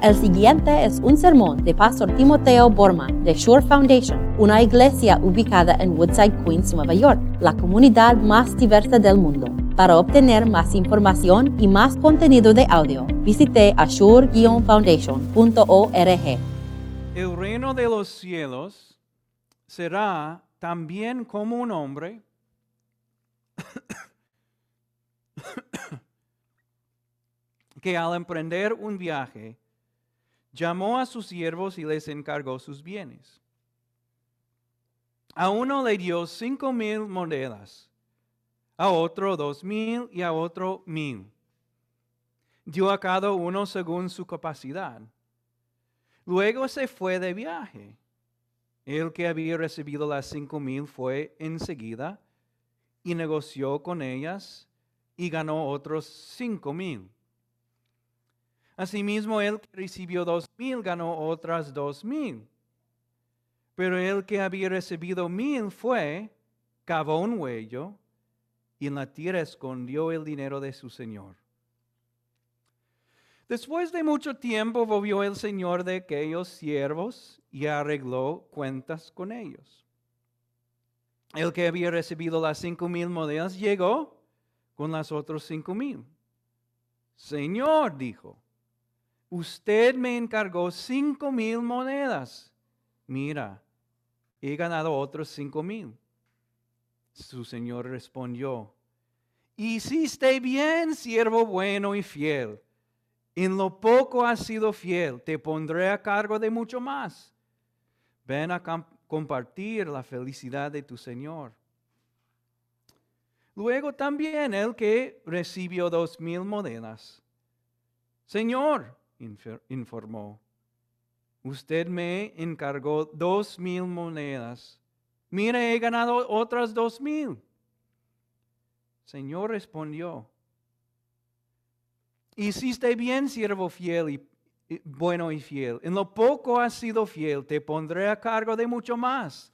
El siguiente es un sermón de Pastor Timoteo Borman de Shore Foundation, una iglesia ubicada en Woodside, Queens, Nueva York, la comunidad más diversa del mundo. Para obtener más información y más contenido de audio, visite ashore-foundation.org. El reino de los cielos será también como un hombre que al emprender un viaje llamó a sus siervos y les encargó sus bienes. A uno le dio cinco mil monedas, a otro dos mil y a otro mil. Dio a cada uno según su capacidad. Luego se fue de viaje. El que había recibido las cinco mil fue enseguida y negoció con ellas y ganó otros cinco mil. Asimismo, el que recibió dos mil ganó otras dos mil. Pero el que había recibido mil fue, cavó un huello y en la tierra escondió el dinero de su señor. Después de mucho tiempo volvió el señor de aquellos siervos y arregló cuentas con ellos. El que había recibido las cinco mil monedas llegó con las otras cinco mil. Señor, dijo, usted me encargó cinco mil monedas. Mira, he ganado otros cinco mil. Su señor respondió, hiciste bien, siervo bueno y fiel. En lo poco has sido fiel, te pondré a cargo de mucho más. Ven a compartir la felicidad de tu Señor. Luego también el que recibió dos mil monedas. Señor, informó. Usted me encargó dos mil monedas. Mire, he ganado otras dos mil. Señor respondió, hiciste bien, siervo fiel y bueno y fiel. En lo poco has sido fiel, te pondré a cargo de mucho más.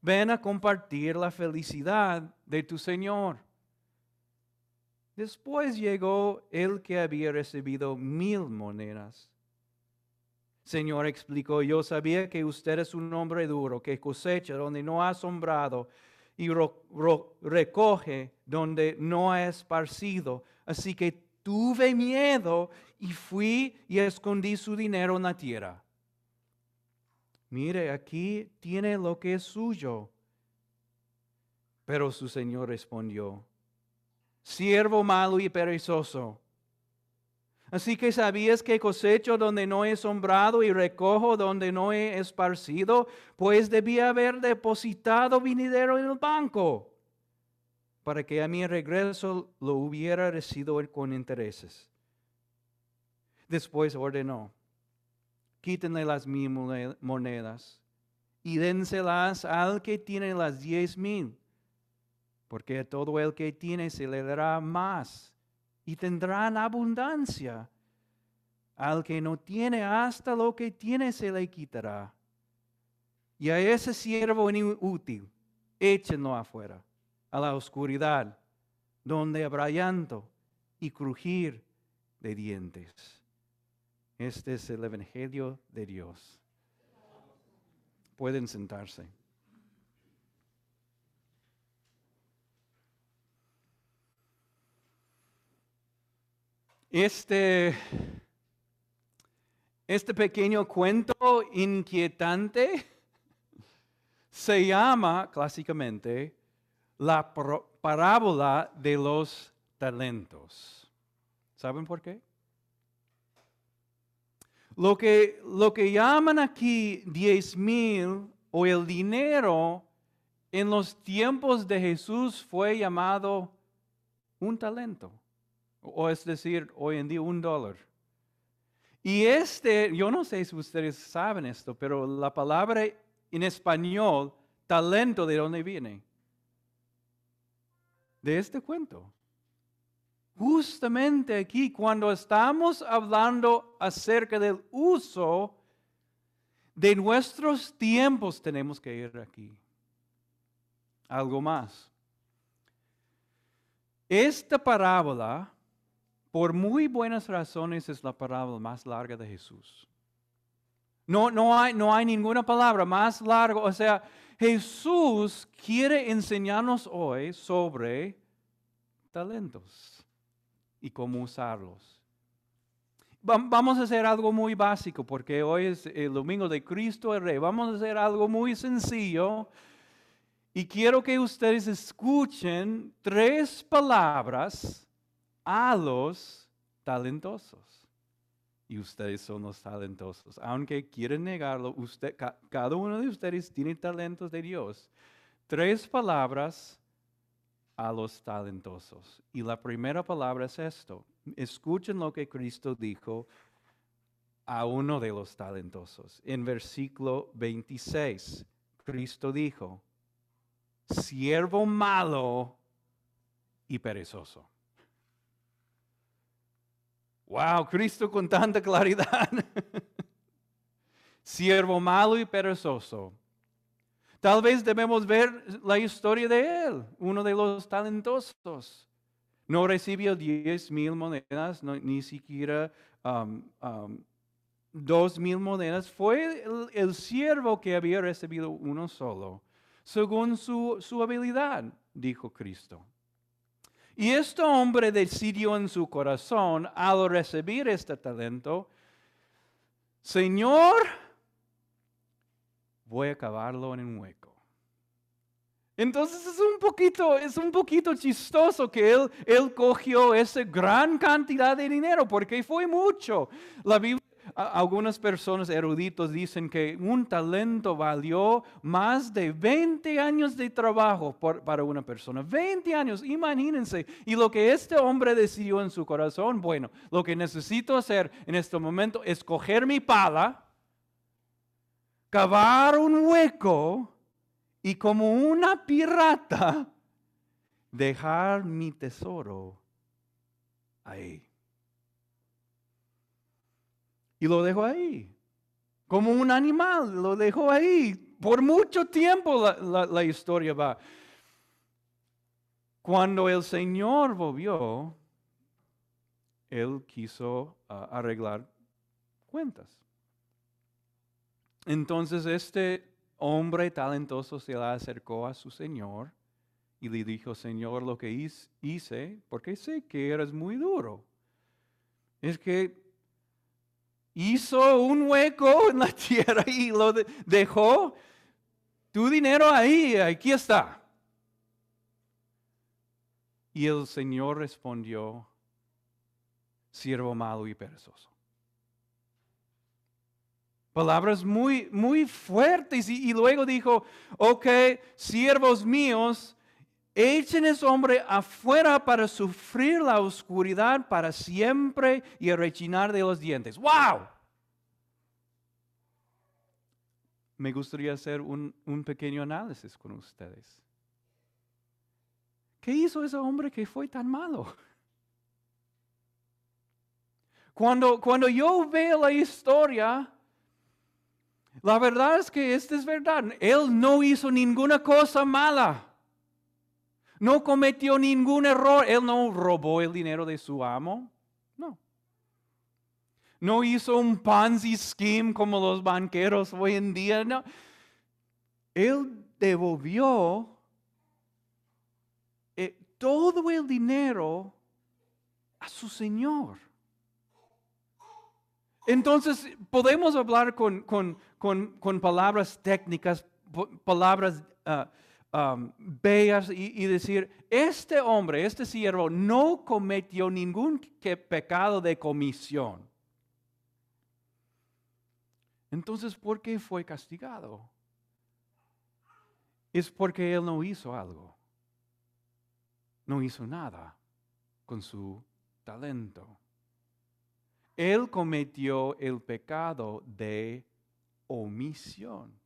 Ven a compartir la felicidad de tu Señor. Después llegó el que había recibido mil monedas. Señor explicó, yo sabía que usted es un hombre duro, que cosecha donde no ha sombrado y recoge donde no ha esparcido. Así que tuve miedo y fui y escondí su dinero en la tierra. Mire, aquí tiene lo que es suyo. Pero su señor respondió, siervo malo y perezoso. Así que sabías que cosecho donde no he sombrado y recojo donde no he esparcido, pues debía haber depositado vinidero en el banco, para que a mi regreso lo hubiera recibido con intereses. Después ordenó, quítenle las mil monedas y dénselas al que tiene las diez mil porque todo el que tiene se le dará más y tendrán abundancia. Al que no tiene, hasta lo que tiene se le quitará. Y a ese siervo inútil, échenlo afuera, a la oscuridad, donde habrá llanto y crujir de dientes. Este es el Evangelio de Dios. Pueden sentarse. Este, este pequeño cuento inquietante se llama clásicamente la parábola de los talentos. ¿Saben por qué? Lo que, lo que llaman aquí diez mil o el dinero en los tiempos de Jesús fue llamado un talento o es decir, hoy en día un dólar. Y este, yo no sé si ustedes saben esto, pero la palabra en español, talento, ¿de dónde viene? De este cuento. Justamente aquí, cuando estamos hablando acerca del uso de nuestros tiempos, tenemos que ir aquí. Algo más. Esta parábola por muy buenas razones es la palabra más larga de Jesús. No, no, hay, no hay ninguna palabra más larga. O sea, Jesús quiere enseñarnos hoy sobre talentos y cómo usarlos. Vamos a hacer algo muy básico porque hoy es el domingo de Cristo el Rey. Vamos a hacer algo muy sencillo. Y quiero que ustedes escuchen tres palabras a los talentosos. Y ustedes son los talentosos. Aunque quieren negarlo, usted, cada uno de ustedes tiene talentos de Dios. Tres palabras a los talentosos. Y la primera palabra es esto. Escuchen lo que Cristo dijo a uno de los talentosos. En versículo 26, Cristo dijo, siervo malo y perezoso. Wow, Cristo con tanta claridad. Siervo malo y perezoso. Tal vez debemos ver la historia de él, uno de los talentosos. No recibió diez mil monedas, ni siquiera um, um, dos mil monedas. Fue el, siervo que había recibido uno solo, según su, su habilidad, dijo Cristo. Y este hombre decidió en su corazón, al recibir este talento, Señor, voy a acabarlo en un hueco. Entonces es un poquito, es un poquito chistoso que él, él cogió esa gran cantidad de dinero, porque fue mucho. La Biblia algunas personas eruditos dicen que un talento valió más de 20 años de trabajo para una persona. 20 años, imagínense. Y lo que este hombre decidió en su corazón, bueno, lo que necesito hacer en este momento es coger mi pala, cavar un hueco y como una pirata dejar mi tesoro ahí. Y lo dejó ahí. Como un animal, lo dejó ahí. Por mucho tiempo la, historia va. Cuando el Señor volvió, Él quiso ah, arreglar cuentas. Entonces este hombre talentoso se le acercó a su Señor y le dijo, Señor, lo que hice, porque sé que eres muy duro, es que hizo un hueco en la tierra y lo dejó. Tu dinero ahí, aquí está. Y el Señor respondió, siervo malo y perezoso. Palabras muy, muy fuertes. Y, y luego dijo, ok, siervos míos, Echen ese hombre afuera para sufrir la oscuridad para siempre y a rechinar de los dientes. ¡Wow! Me gustaría hacer un, pequeño análisis con ustedes. ¿Qué hizo ese hombre que fue tan malo? Cuando, cuando yo veo la historia, la verdad es que esta es verdad. Él no hizo ninguna cosa mala no cometió ningún error. Él no robó el dinero de su amo. No. No hizo un Ponzi scheme como los banqueros hoy en día. No. Él devolvió eh, todo el dinero a su Señor. Entonces, podemos hablar con, palabras técnicas, palabras uh, Veas y, decir, este hombre, este siervo, no cometió ningún pecado de comisión. Entonces, ¿por qué fue castigado? Es porque él no hizo algo. No hizo nada con su talento. Él cometió el pecado de omisión.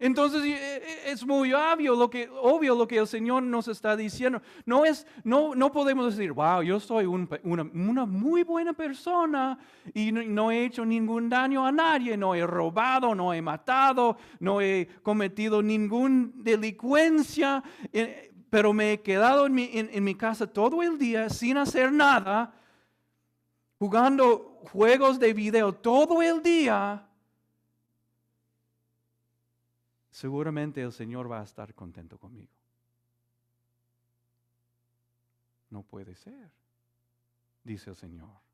Entonces e, e, es muy obvio lo que, obvio lo que el Señor nos está diciendo. No, es, no, no podemos decir, wow, yo soy una, muy buena persona y no, he hecho ningún daño a nadie, no he robado, no he matado, no he cometido ninguna delincuencia. Eh, pero me he quedado en mi, en mi casa todo el día sin hacer nada, jugando juegos de video todo el día, seguramente el Señor va a estar contento conmigo. No puede ser, dice el Señor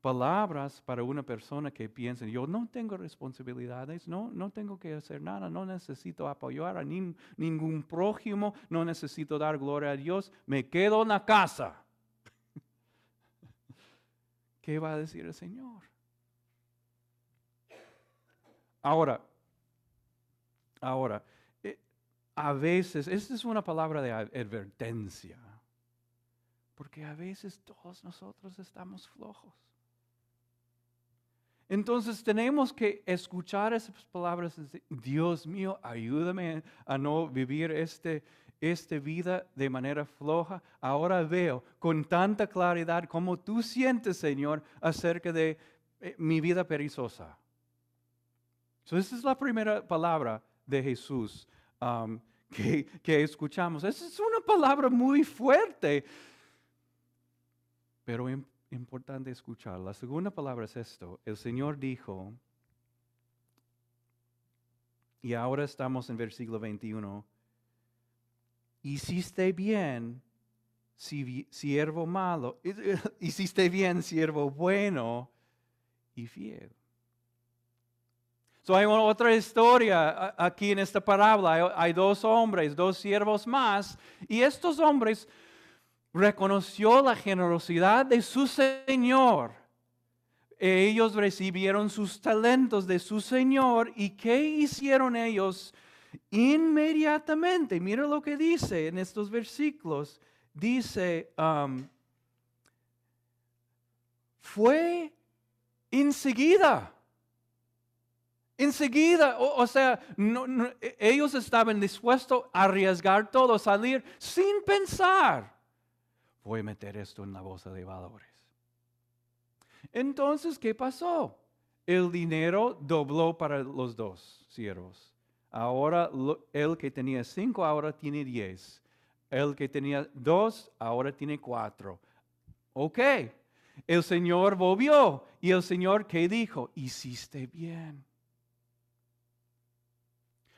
palabras para una persona que piensa, yo no tengo responsabilidades, no, no tengo que hacer nada, no necesito apoyar a ningún prójimo, no necesito dar gloria a Dios, me quedo en la casa. ¿Qué va a decir el Señor? Ahora, ahora, eh, a veces, esta es una palabra de advertencia, porque a veces todos nosotros estamos flojos. Entonces tenemos que escuchar esas palabras. Dios mío, ayúdame a no vivir este, esta vida de manera floja. Ahora veo con tanta claridad cómo tú sientes, Señor, acerca de eh, mi vida perezosa. esa es la primera palabra de Jesús que, que escuchamos. Esa es una palabra muy fuerte, pero importante escuchar. La segunda palabra es esto. El Señor dijo, y ahora estamos en versículo 21, hiciste bien, siervo malo, hiciste bien, siervo bueno y fiel. So hay otra historia aquí en esta parábola. hay, dos hombres, dos siervos más, y estos hombres reconoció la generosidad de su Señor. Ellos recibieron sus talentos de su Señor y ¿qué hicieron ellos? Inmediatamente, mira lo que dice en estos versículos. Dice, um, fue enseguida. Enseguida, o, sea, ellos estaban dispuestos a arriesgar todo, salir sin pensar voy a meter esto en la bolsa de valores. Entonces, ¿qué pasó? El dinero dobló para los dos siervos. Ahora el que tenía cinco ahora tiene diez. El que tenía dos ahora tiene cuatro. Ok. El Señor volvió y el Señor ¿qué dijo? Hiciste bien.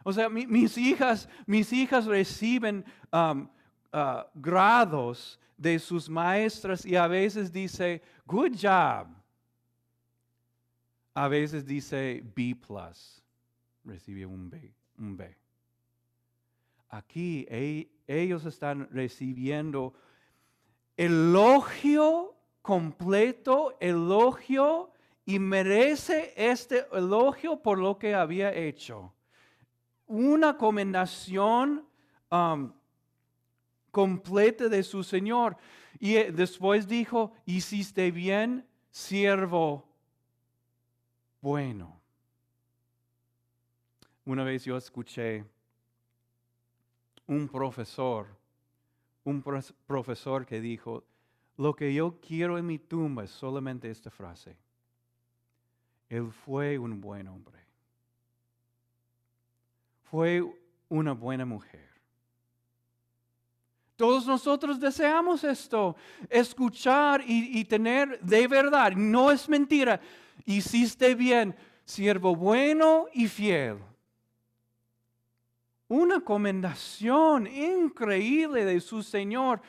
O sea, mis hijas, mis hijas reciben uh, grados de sus maestras y a veces dice, good job. A veces dice B plus, recibe un B, un B. Aquí ellos están recibiendo elogio completo, elogio, y merece este elogio por lo que había hecho. Una comendación um, completa de su Señor. Y eh, después dijo, hiciste bien, siervo bueno. Una vez yo escuché un profesor, un profesor que dijo, lo que yo quiero en mi tumba es solamente esta frase. Él fue un buen hombre. Fue una buena mujer. Todos nosotros deseamos esto, escuchar y, tener de verdad, no es mentira. Hiciste bien, siervo bueno y fiel. Una comendación increíble de su Señor.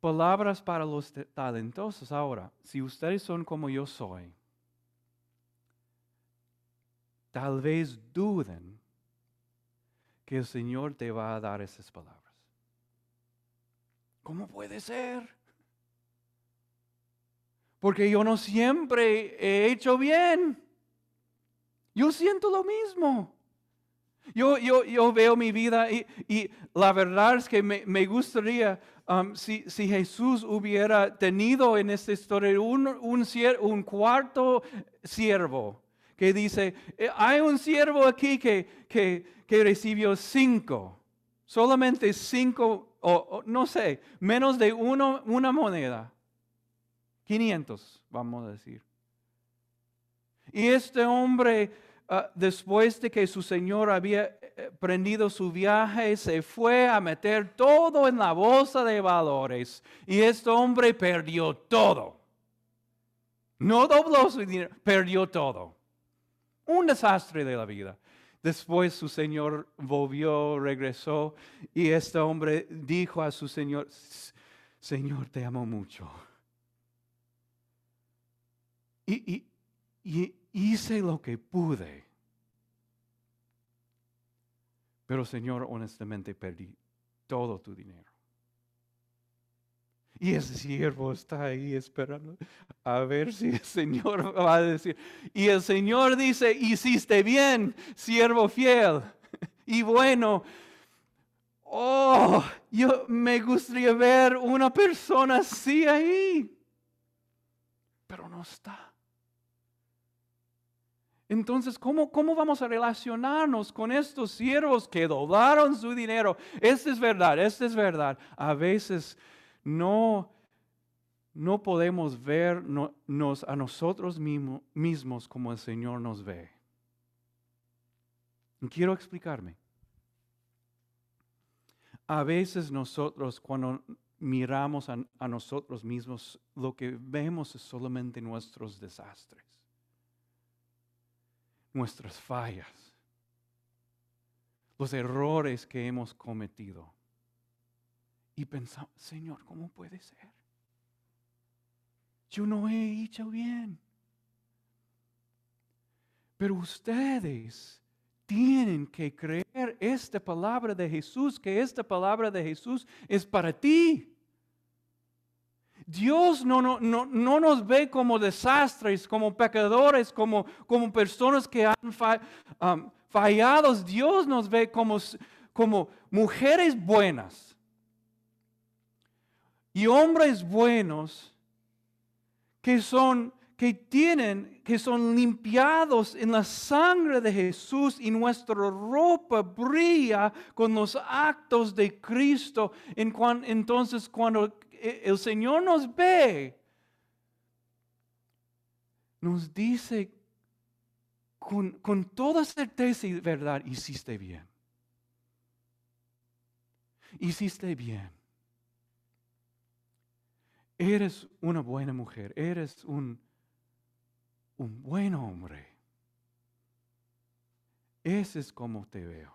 Palabras para los talentosos. Ahora, si ustedes son como yo soy, tal vez duden que el Señor te va a dar esas palabras. ¿Cómo puede ser? Porque yo no siempre he hecho bien. Yo siento lo mismo. Yo, yo, yo veo mi vida y, la verdad es que me, gustaría, um, si, Jesús hubiera tenido en esta historia un, un, un cuarto siervo que dice, eh, hay un siervo aquí que, que, que recibió cinco, solamente cinco o, no sé, menos de uno, una moneda. 500, vamos a decir. Y este hombre ah, después de que su señor había eh, prendido su viaje, se fue a meter todo en la bolsa de valores y este hombre perdió todo. No dobló su dinero, perdió todo. Un desastre de la vida. Después su señor volvió, regresó y este hombre dijo a su señor, Señor, te amo mucho. Y, hice lo que pude. Pero Señor, honestamente perdí todo tu dinero. Y ese siervo está ahí esperando a ver si el Señor va a decir. Y el Señor dice, hiciste bien, siervo fiel y bueno. Oh, yo me gustaría ver una persona así ahí, pero no está. Entonces, ¿cómo, ¿cómo vamos a relacionarnos con estos siervos que doblaron su dinero? Esta es verdad, esta es verdad. A veces no, no podemos vernos a nosotros mismos como el Señor nos ve. Quiero explicarme. A veces nosotros cuando miramos a, a, nosotros mismos, lo que vemos es solamente nuestros desastres, nuestras fallas, los errores que hemos cometido y pensamos, Señor, ¿cómo puede ser? Yo no he hecho bien. Pero ustedes tienen que creer esta palabra de Jesús, que esta palabra de Jesús es para ti. Dios no, no, no, no nos ve como desastres, como pecadores, como, como personas que han um, fallado. Dios nos ve como, como mujeres buenas y hombres buenos que son que tienen que son limpiados en la sangre de Jesús y nuestra ropa brilla con los actos de Cristo. En entonces cuando el Señor nos ve, nos dice con, con toda certeza y verdad, hiciste bien. Hiciste bien. Eres una buena mujer, eres un, un buen hombre. Ese es como te veo.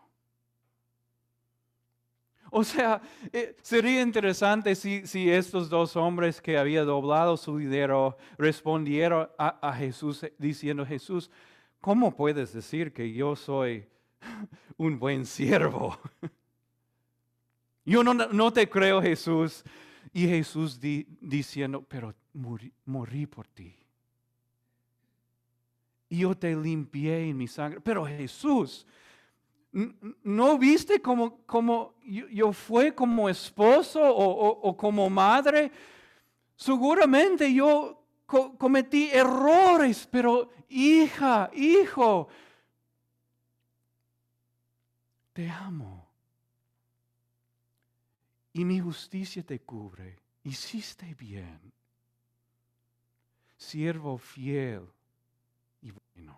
O sea, eh, sería interesante si, si, estos dos hombres que habían doblado su dinero respondieron a, Jesús diciendo, Jesús, ¿cómo puedes decir que yo soy un buen siervo? Yo no, no te creo, Jesús. Y Jesús diciendo, pero morí, por ti. Y yo te limpié en mi sangre. Pero Jesús, ¿no viste como, yo, fue como esposo o, como madre? Seguramente yo cometí errores, pero hija, hijo, te amo y mi justicia te cubre. Hiciste bien. Siervo fiel y bueno.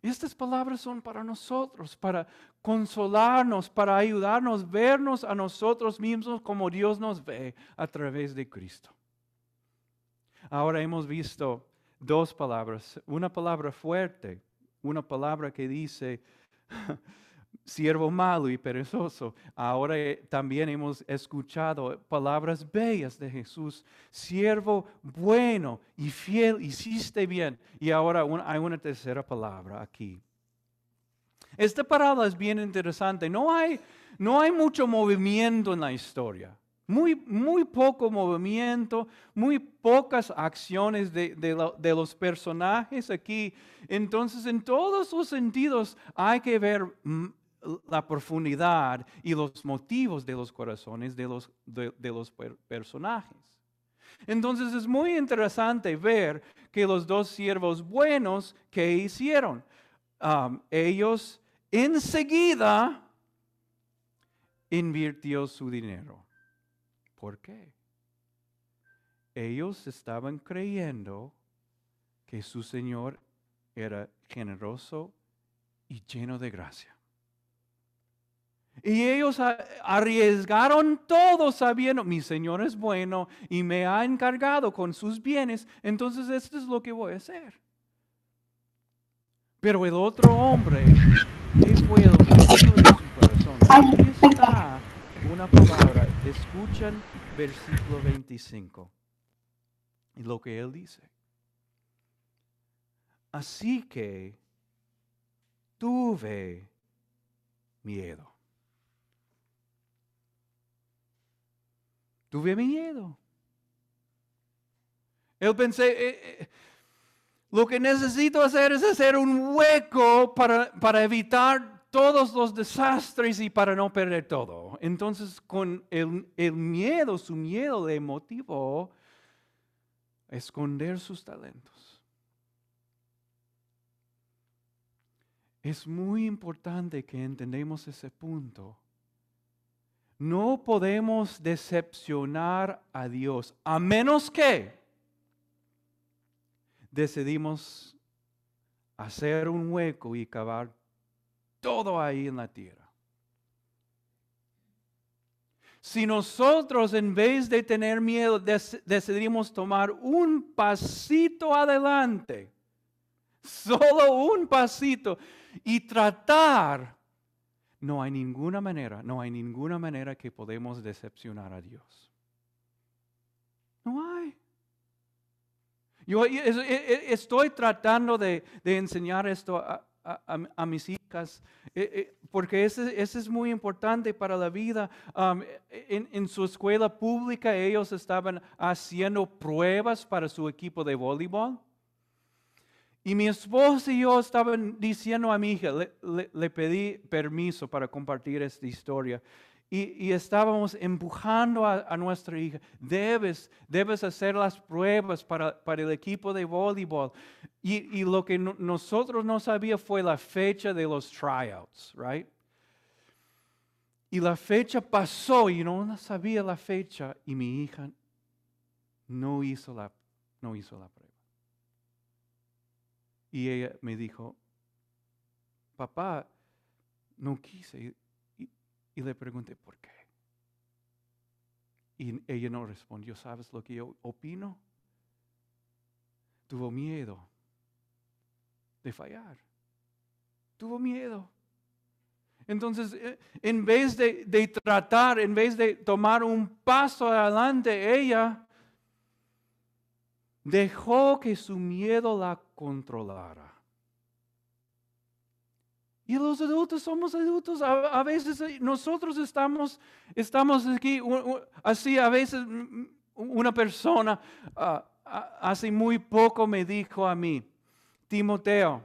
Estas palabras son para nosotros, para consolarnos, para ayudarnos, vernos a nosotros mismos como Dios nos ve a través de Cristo. Ahora hemos visto dos palabras, una palabra fuerte, una palabra que dice, siervo malo y perezoso. Ahora eh, también hemos escuchado palabras bellas de Jesús, siervo bueno y fiel, hiciste bien. Y ahora hay una tercera palabra aquí. Esta palabra es bien interesante. No hay, no hay mucho movimiento en la historia. Muy, muy poco movimiento, muy pocas acciones de, de, los personajes aquí. Entonces, en todos los sentidos hay que ver la profundidad y los motivos de los corazones de los, de, los personajes. Entonces es muy interesante ver que los dos siervos buenos que hicieron, ellos enseguida invirtió su dinero. ¿Por qué? Ellos estaban creyendo que su Señor era generoso y lleno de gracia. Y ellos arriesgaron todo sabiendo, mi Señor es bueno y me ha encargado con sus bienes, entonces esto es lo que voy a hacer. Pero el otro hombre, ¿qué fue el de su corazón? Aquí está una palabra, escuchan versículo 25 y lo que él dice. Así que tuve miedo. Tuve miedo. Él pensé, eh, eh, lo que necesito hacer es hacer un hueco para, para evitar todos los desastres y para no perder todo. Entonces, con el, el miedo, su miedo le motivó a esconder sus talentos. Es muy importante que entendamos ese punto no podemos decepcionar a Dios, a menos que decidimos hacer un hueco y cavar todo ahí en la tierra. Si nosotros en vez de tener miedo decidimos tomar un pasito adelante, solo un pasito, y tratar no hay ninguna manera, no hay ninguna manera que podemos decepcionar a Dios. No hay. Yo e, e, estoy tratando de, enseñar esto a, mis hijas, e, porque ese, es muy importante para la vida. Um, en, en, su escuela pública ellos estaban haciendo pruebas para su equipo de voleibol. Y mi esposa y yo estaban diciendo a mi hija, le, pedí permiso para compartir esta historia. Y, estábamos empujando a, nuestra hija, debes, debes hacer las pruebas para, el equipo de voleibol. Y, lo que nosotros no sabíamos fue la fecha de los tryouts, right? Y la fecha pasó y no sabía la fecha y mi hija no hizo la, no hizo la prueba. Y ella me dijo, papá, no quise. Y, le pregunté, ¿por qué? Y ella no respondió, ¿sabes lo que yo opino? Tuvo miedo de fallar. Tuvo miedo. Entonces, eh, en vez de, tratar, en vez de tomar un paso adelante, ella dejó que su miedo la controlara. Y los adultos somos adultos. A, veces eh, nosotros estamos, estamos aquí, así a veces una persona ah, hace muy poco me dijo a mí, Timoteo,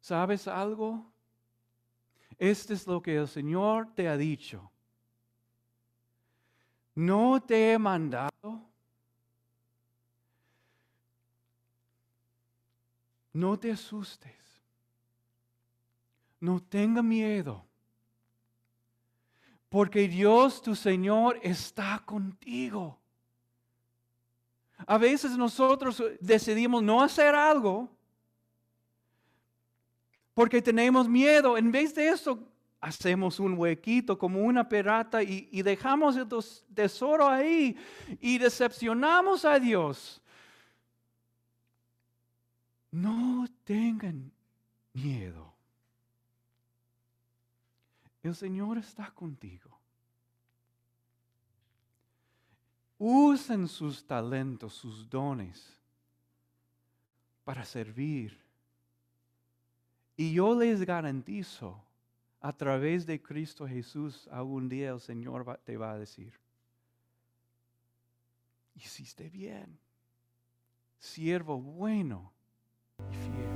¿sabes algo? Este es lo que el Señor te ha dicho. No te he mandado No te asustes. No tenga miedo. Porque Dios tu Señor está contigo. A veces nosotros decidimos no hacer algo porque tenemos miedo. En vez de eso, hacemos un huequito como una perata y, y dejamos el tesoro ahí y decepcionamos a Dios. No tengan miedo. El Señor está contigo. Usen sus talentos, sus dones para servir. Y yo les garantizo, a través de Cristo Jesús, algún día el Señor te va a decir, hiciste bien, siervo bueno y fiel.